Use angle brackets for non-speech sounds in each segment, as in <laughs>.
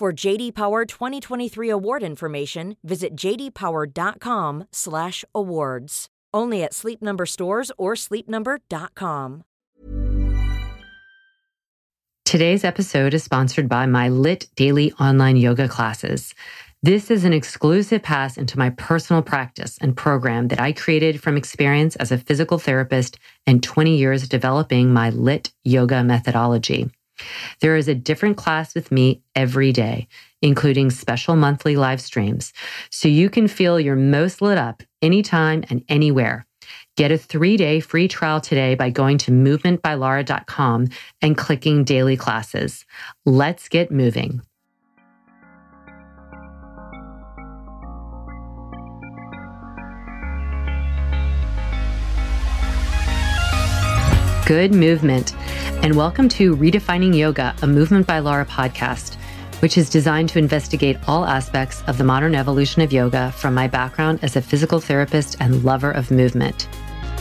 For JD Power 2023 award information, visit jdpower.com/awards. Only at Sleep Number stores or sleepnumber.com. Today's episode is sponsored by my LYT Daily online yoga classes. This is an exclusive pass into my personal practice and program that I created from experience as a physical therapist and 20 years developing my LYT yoga methodology. There is a different class with me every day, including special monthly live streams, so you can feel your most lit up anytime and anywhere. Get a three day free trial today by going to movementbylara.com and clicking daily classes. Let's get moving. Good movement, and welcome to Redefining Yoga, a Movement by Lara podcast, which is designed to investigate all aspects of the modern evolution of yoga from my background as a physical therapist and lover of movement.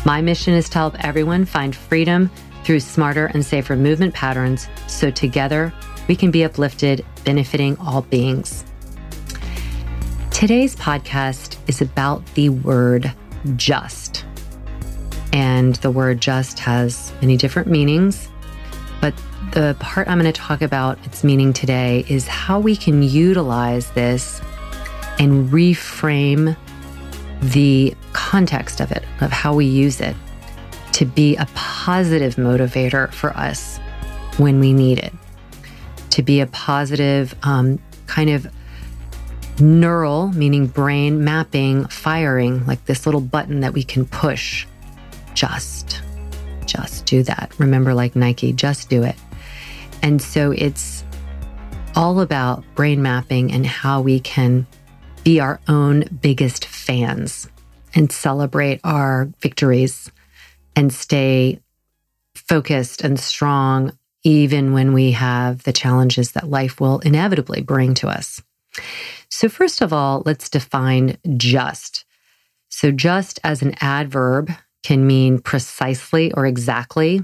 My mission is to help everyone find freedom through smarter and safer movement patterns so together we can be uplifted, benefiting all beings. Today's podcast is about the word just. And the word just has many different meanings. But the part I'm going to talk about its meaning today is how we can utilize this and reframe the context of it, of how we use it to be a positive motivator for us when we need it, to be a positive um, kind of neural, meaning brain mapping, firing, like this little button that we can push just, just do that. Remember, like Nike, just do it. And so it's all about brain mapping and how we can be our own biggest fans and celebrate our victories and stay focused and strong, even when we have the challenges that life will inevitably bring to us. So, first of all, let's define just. So, just as an adverb can mean precisely or exactly.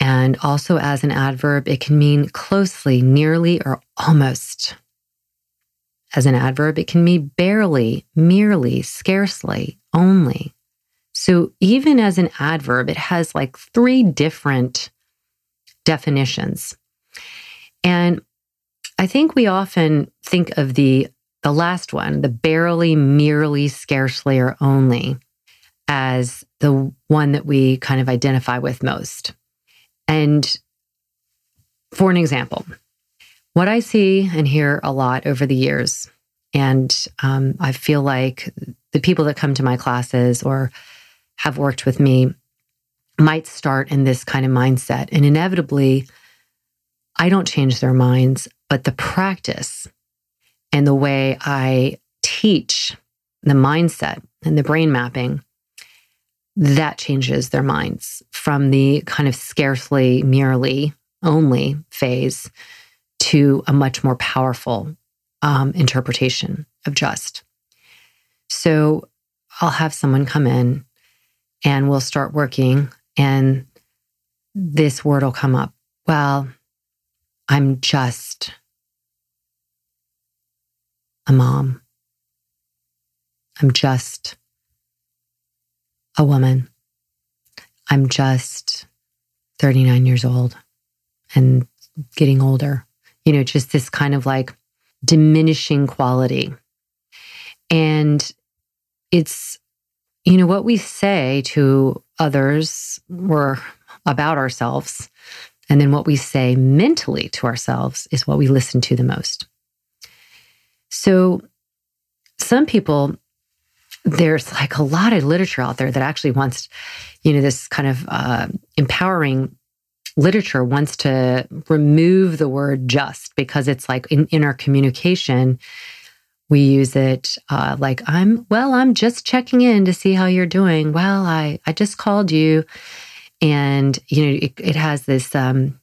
And also as an adverb, it can mean closely, nearly, or almost. As an adverb, it can mean barely, merely, scarcely, only. So even as an adverb, it has like three different definitions. And I think we often think of the the last one, the barely, merely, scarcely, or only, as the one that we kind of identify with most. And for an example, what I see and hear a lot over the years, and um, I feel like the people that come to my classes or have worked with me might start in this kind of mindset. And inevitably, I don't change their minds, but the practice and the way I teach the mindset and the brain mapping that changes their minds from the kind of scarcely, merely, only phase to a much more powerful um, interpretation of just. So I'll have someone come in and we'll start working, and this word will come up. Well, I'm just a mom. I'm just a woman. I'm just 39 years old and getting older. You know, just this kind of like diminishing quality. And it's, you know, what we say to others or about ourselves, and then what we say mentally to ourselves is what we listen to the most. So, some people, there's like a lot of literature out there that actually wants, you know, this kind of uh, empowering literature wants to remove the word just because it's like in, in our communication, we use it uh, like I'm well, I'm just checking in to see how you're doing. Well, I I just called you, and you know it, it has this. Um,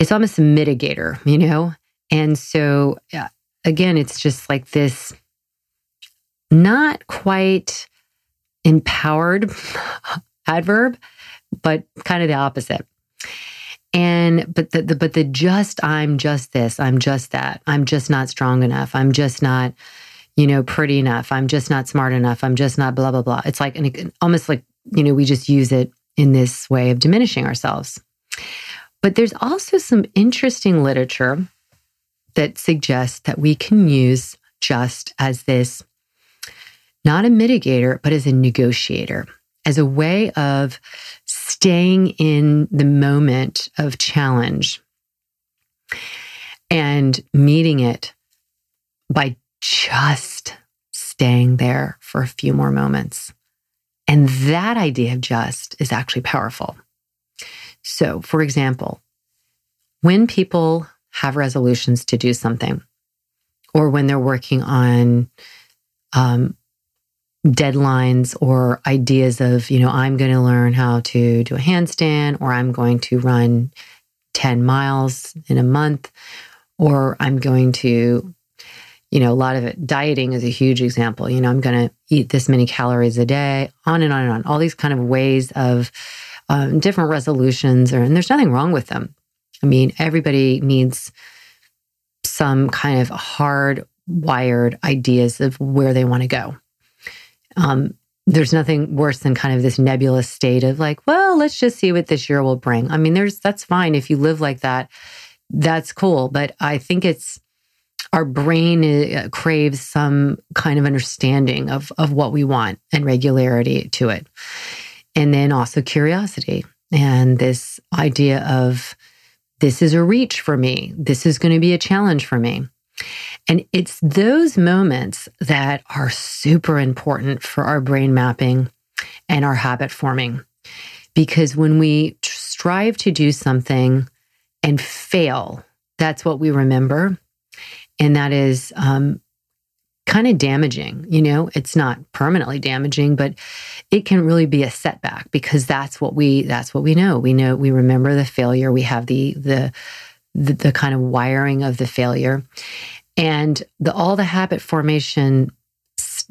it's almost a mitigator, you know, and so again, it's just like this, not quite empowered <laughs> adverb, but kind of the opposite. And but the, the but the just I'm just this, I'm just that. I'm just not strong enough. I'm just not you know pretty enough. I'm just not smart enough. I'm just not blah blah blah. It's like an, almost like you know we just use it in this way of diminishing ourselves. But there's also some interesting literature that suggests that we can use just as this not a mitigator, but as a negotiator, as a way of staying in the moment of challenge and meeting it by just staying there for a few more moments. And that idea of just is actually powerful. So, for example, when people have resolutions to do something, or when they're working on um, deadlines or ideas of, you know, I'm going to learn how to do a handstand or I'm going to run 10 miles in a month or I'm going to, you know, a lot of it, dieting is a huge example. You know, I'm going to eat this many calories a day, on and on and on. All these kind of ways of um, different resolutions, or, and there's nothing wrong with them. I mean, everybody needs some kind of hard wired ideas of where they want to go um, there's nothing worse than kind of this nebulous state of like, well, let's just see what this year will bring. I mean, there's that's fine if you live like that. That's cool, but I think it's our brain uh, craves some kind of understanding of of what we want and regularity to it. And then also curiosity and this idea of this is a reach for me. This is going to be a challenge for me. And it's those moments that are super important for our brain mapping and our habit forming. Because when we strive to do something and fail, that's what we remember. And that is um, kind of damaging. You know, it's not permanently damaging, but it can really be a setback because that's what we that's what we know. We know we remember the failure. We have the the the, the kind of wiring of the failure. And the, all the habit formation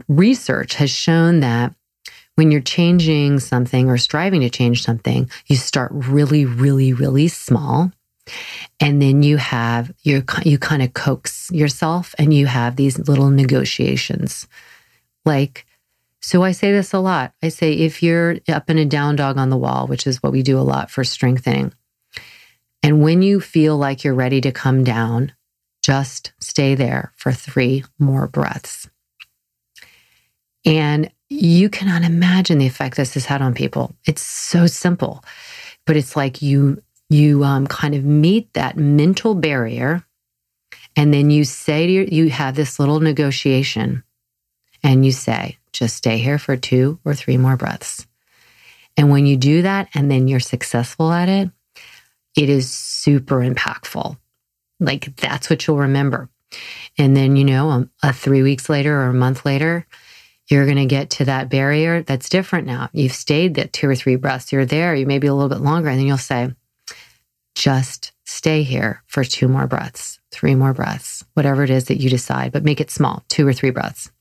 research has shown that when you're changing something or striving to change something, you start really, really, really small. And then you have your, you kind of coax yourself and you have these little negotiations. Like, so I say this a lot. I say, if you're up in a down dog on the wall, which is what we do a lot for strengthening, and when you feel like you're ready to come down, just stay there for three more breaths. And you cannot imagine the effect this has had on people. It's so simple, but it's like you you um, kind of meet that mental barrier, and then you say to your, you have this little negotiation, and you say, just stay here for two or three more breaths. And when you do that, and then you're successful at it, it is super impactful. Like that's what you'll remember. And then, you know, a, um, a three weeks later or a month later, you're going to get to that barrier that's different now. You've stayed that two or three breaths. You're there. You may be a little bit longer. And then you'll say, just stay here for two more breaths, three more breaths, whatever it is that you decide, but make it small, two or three breaths.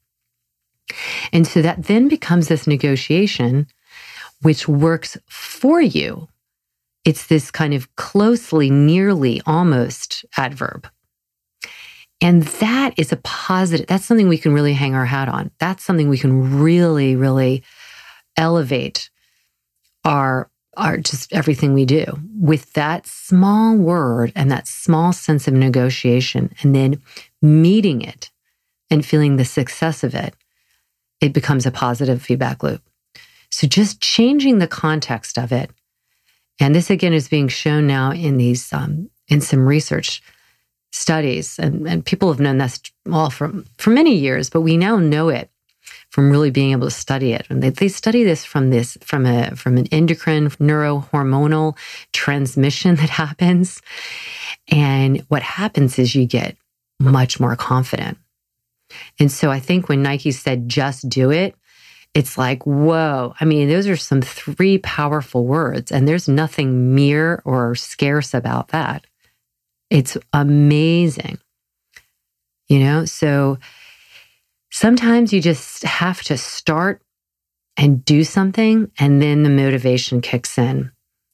And so that then becomes this negotiation, which works for you. It's this kind of closely, nearly, almost adverb. And that is a positive, that's something we can really hang our hat on. That's something we can really, really elevate our our just everything we do with that small word and that small sense of negotiation and then meeting it and feeling the success of it it becomes a positive feedback loop so just changing the context of it and this again is being shown now in these um, in some research studies and, and people have known this all from for many years but we now know it from really being able to study it. And they, they study this from this from a from an endocrine neurohormonal transmission that <laughs> happens. And what happens is you get much more confident. And so I think when Nike said just do it, it's like, whoa. I mean, those are some three powerful words, and there's nothing mere or scarce about that. It's amazing. You know, so Sometimes you just have to start and do something, and then the motivation kicks in.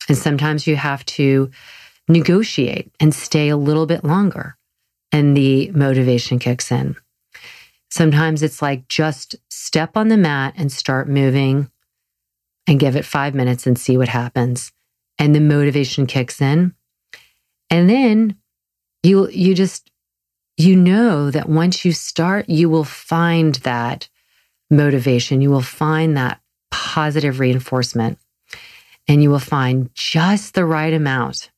And sometimes you have to negotiate and stay a little bit longer, and the motivation kicks in. Sometimes it's like just step on the mat and start moving and give it five minutes and see what happens. And the motivation kicks in. And then you you just you know that once you start, you will find that motivation, you will find that positive reinforcement, and you will find just the right amount,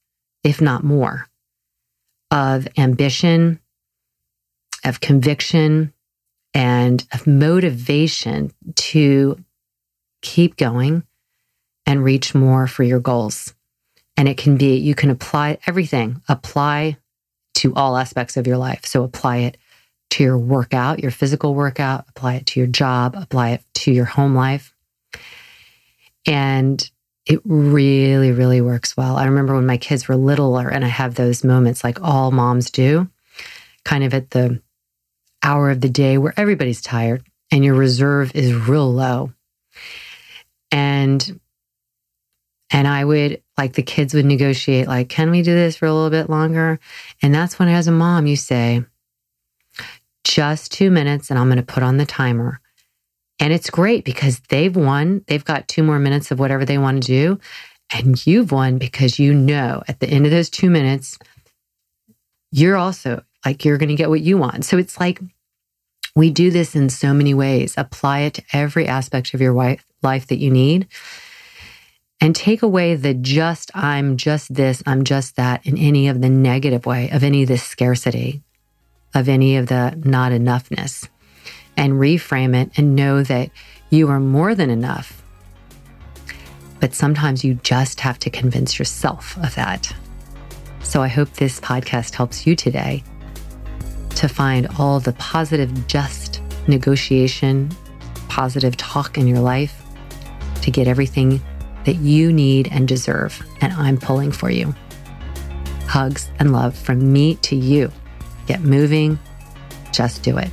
if not more, of ambition, of conviction, and of motivation to keep going and reach more for your goals. And it can be, you can apply everything, apply to all aspects of your life. So apply it to your workout, your physical workout, apply it to your job, apply it to your home life. And it really, really works well. I remember when my kids were littler and I have those moments like all moms do, kind of at the hour of the day where everybody's tired and your reserve is real low. And and I would, like, the kids would negotiate, like, can we do this for a little bit longer? And that's when, as a mom, you say, just two minutes and I'm going to put on the timer. And it's great because they've won. They've got two more minutes of whatever they want to do. And you've won because you know at the end of those two minutes, you're also like, you're going to get what you want. So it's like we do this in so many ways. Apply it to every aspect of your life that you need and take away the just, I'm just this, I'm just that in any of the negative way of any of this scarcity, of any of the not enoughness, and reframe it and know that you are more than enough. But sometimes you just have to convince yourself of that. So I hope this podcast helps you today to find all the positive, just negotiation, positive talk in your life to get everything that you need and deserve, and I'm pulling for you. Hugs and love from me to you. Get moving, just do it.